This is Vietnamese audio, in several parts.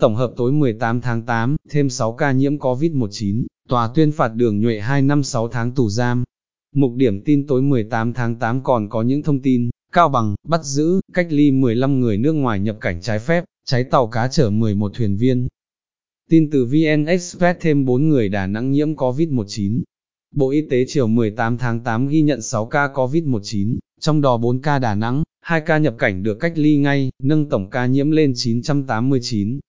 Tổng hợp tối 18 tháng 8, thêm 6 ca nhiễm COVID-19, tòa tuyên phạt đường nhuệ 2 năm 6 tháng tù giam. Mục điểm tin tối 18 tháng 8 còn có những thông tin, Cao Bằng, bắt giữ, cách ly 15 người nước ngoài nhập cảnh trái phép, cháy tàu cá chở 11 thuyền viên. Tin từ VN Express thêm 4 người Đà Nẵng nhiễm COVID-19. Bộ Y tế chiều 18 tháng 8 ghi nhận 6 ca COVID-19, trong đó 4 ca Đà Nẵng, 2 ca nhập cảnh được cách ly ngay, nâng tổng ca nhiễm lên 989.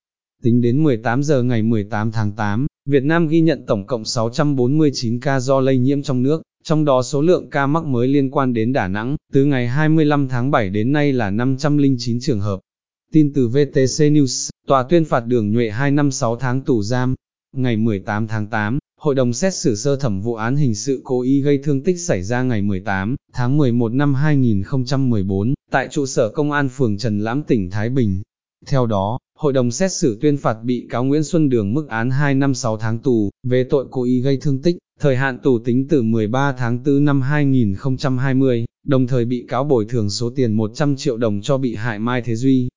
Tính đến 18 giờ ngày 18 tháng 8, Việt Nam ghi nhận tổng cộng 649 ca do lây nhiễm trong nước, trong đó số lượng ca mắc mới liên quan đến Đà Nẵng, từ ngày 25 tháng 7 đến nay là 509 trường hợp. Tin từ VTC News, tòa tuyên phạt đường nhuệ 2 năm 6 tháng tù giam. Ngày 18 tháng 8, Hội đồng xét xử sơ thẩm vụ án hình sự cố ý gây thương tích xảy ra ngày 18 tháng 11 năm 2014, tại trụ sở công an phường Trần Lãm tỉnh Thái Bình. Theo đó, hội đồng xét xử tuyên phạt bị cáo Nguyễn Xuân Đường mức án 2 năm 6 tháng tù, về tội cố ý gây thương tích, thời hạn tù tính từ 13 tháng 4 năm 2020, đồng thời bị cáo bồi thường số tiền 100 triệu đồng cho bị hại Mai Thế Duy.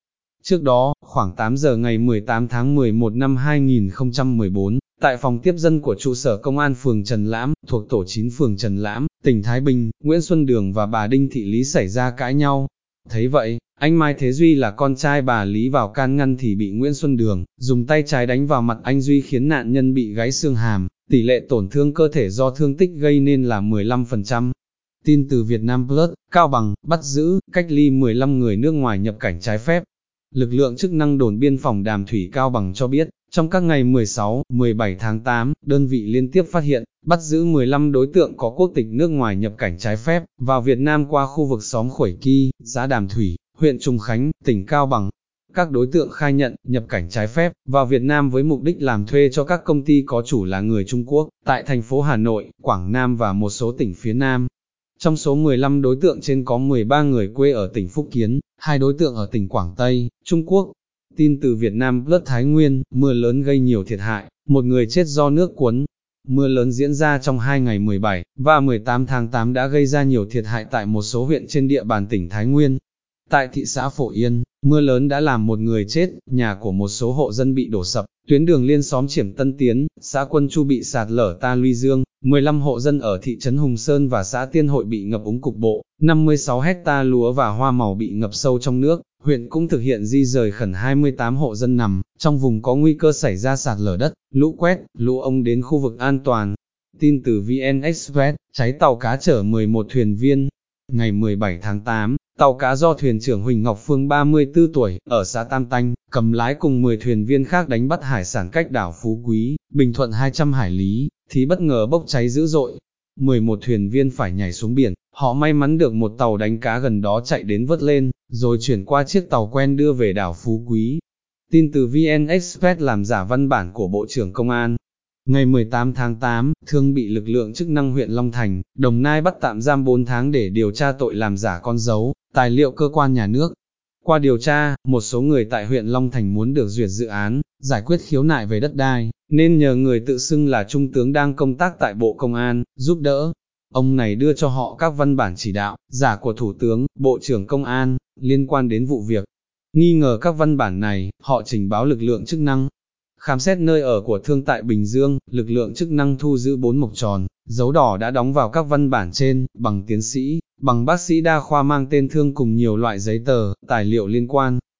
Trước đó, khoảng 8 giờ ngày 18 tháng 11 năm 2014, tại phòng tiếp dân của trụ sở công an phường Trần Lãm, thuộc tổ 9 phường Trần Lãm, tỉnh Thái Bình, Nguyễn Xuân Đường và bà Đinh Thị Lý xảy ra cãi nhau. Thấy vậy, anh Mai Thế Duy là con trai bà Lý vào can ngăn thì bị Nguyễn Xuân Đường, dùng tay trái đánh vào mặt anh Duy khiến nạn nhân bị gãy xương hàm, tỷ lệ tổn thương cơ thể do thương tích gây nên là 15%. Tin từ Việt Nam Plus, Cao Bằng, bắt giữ, cách ly 15 người nước ngoài nhập cảnh trái phép. Lực lượng chức năng đồn biên phòng Đàm Thủy Cao Bằng cho biết, trong các ngày 16, 17 tháng 8, đơn vị liên tiếp phát hiện, bắt giữ 15 đối tượng có quốc tịch nước ngoài nhập cảnh trái phép, vào Việt Nam qua khu vực xóm Khuẩy Kỳ, xã Đàm Thủy, huyện Trùng Khánh, tỉnh Cao Bằng. Các đối tượng khai nhận, nhập cảnh trái phép, vào Việt Nam với mục đích làm thuê cho các công ty có chủ là người Trung Quốc, tại thành phố Hà Nội, Quảng Nam và một số tỉnh phía Nam. Trong số 15 đối tượng trên có 13 người quê ở tỉnh Phúc Kiến, hai đối tượng ở tỉnh Quảng Tây, Trung Quốc. Tin từ Việt Nam Plus Thái Nguyên, mưa lớn gây nhiều thiệt hại, một người chết do nước cuốn. Mưa lớn diễn ra trong hai ngày 17 và 18 tháng 8 đã gây ra nhiều thiệt hại tại một số huyện trên địa bàn tỉnh Thái Nguyên. Tại thị xã Phổ Yên, mưa lớn đã làm một người chết, nhà của một số hộ dân bị đổ sập, tuyến đường liên xóm Triển Tân Tiến, xã Quân Chu bị sạt lở ta luy dương, 15 hộ dân ở thị trấn Hùng Sơn và xã Tiên Hội bị ngập úng cục bộ, 56 hecta lúa và hoa màu bị ngập sâu trong nước, huyện cũng thực hiện di rời khẩn 28 hộ dân nằm, trong vùng có nguy cơ xảy ra sạt lở đất, lũ quét, lũ ống đến khu vực an toàn. Tin từ VN Express, cháy tàu cá chở 11 thuyền viên. Ngày 17 tháng 8, tàu cá do thuyền trưởng Huỳnh Ngọc Phương 34 tuổi, ở xã Tam Tanh, cầm lái cùng 10 thuyền viên khác đánh bắt hải sản cách đảo Phú Quý, Bình Thuận 200 hải lý, thì bất ngờ bốc cháy dữ dội. 11 thuyền viên phải nhảy xuống biển, họ may mắn được một tàu đánh cá gần đó chạy đến vớt lên, rồi chuyển qua chiếc tàu quen đưa về đảo Phú Quý. Tin từ VN Express làm giả văn bản của Bộ trưởng Công an. Ngày 18 tháng 8, Thương bị lực lượng chức năng huyện Long Thành, Đồng Nai bắt tạm giam 4 tháng để điều tra tội làm giả con dấu, tài liệu cơ quan nhà nước. Qua điều tra, một số người tại huyện Long Thành muốn được duyệt dự án, giải quyết khiếu nại về đất đai, nên nhờ người tự xưng là Trung tướng đang công tác tại Bộ Công an, giúp đỡ. Ông này đưa cho họ các văn bản chỉ đạo, giả của Thủ tướng, Bộ trưởng Công an, liên quan đến vụ việc. Nghi ngờ các văn bản này, họ trình báo lực lượng chức năng. Khám xét nơi ở của thương tại Bình Dương, lực lượng chức năng thu giữ bốn mộc tròn, dấu đỏ đã đóng vào các văn bản trên, bằng tiến sĩ, bằng bác sĩ đa khoa mang tên thương cùng nhiều loại giấy tờ, tài liệu liên quan.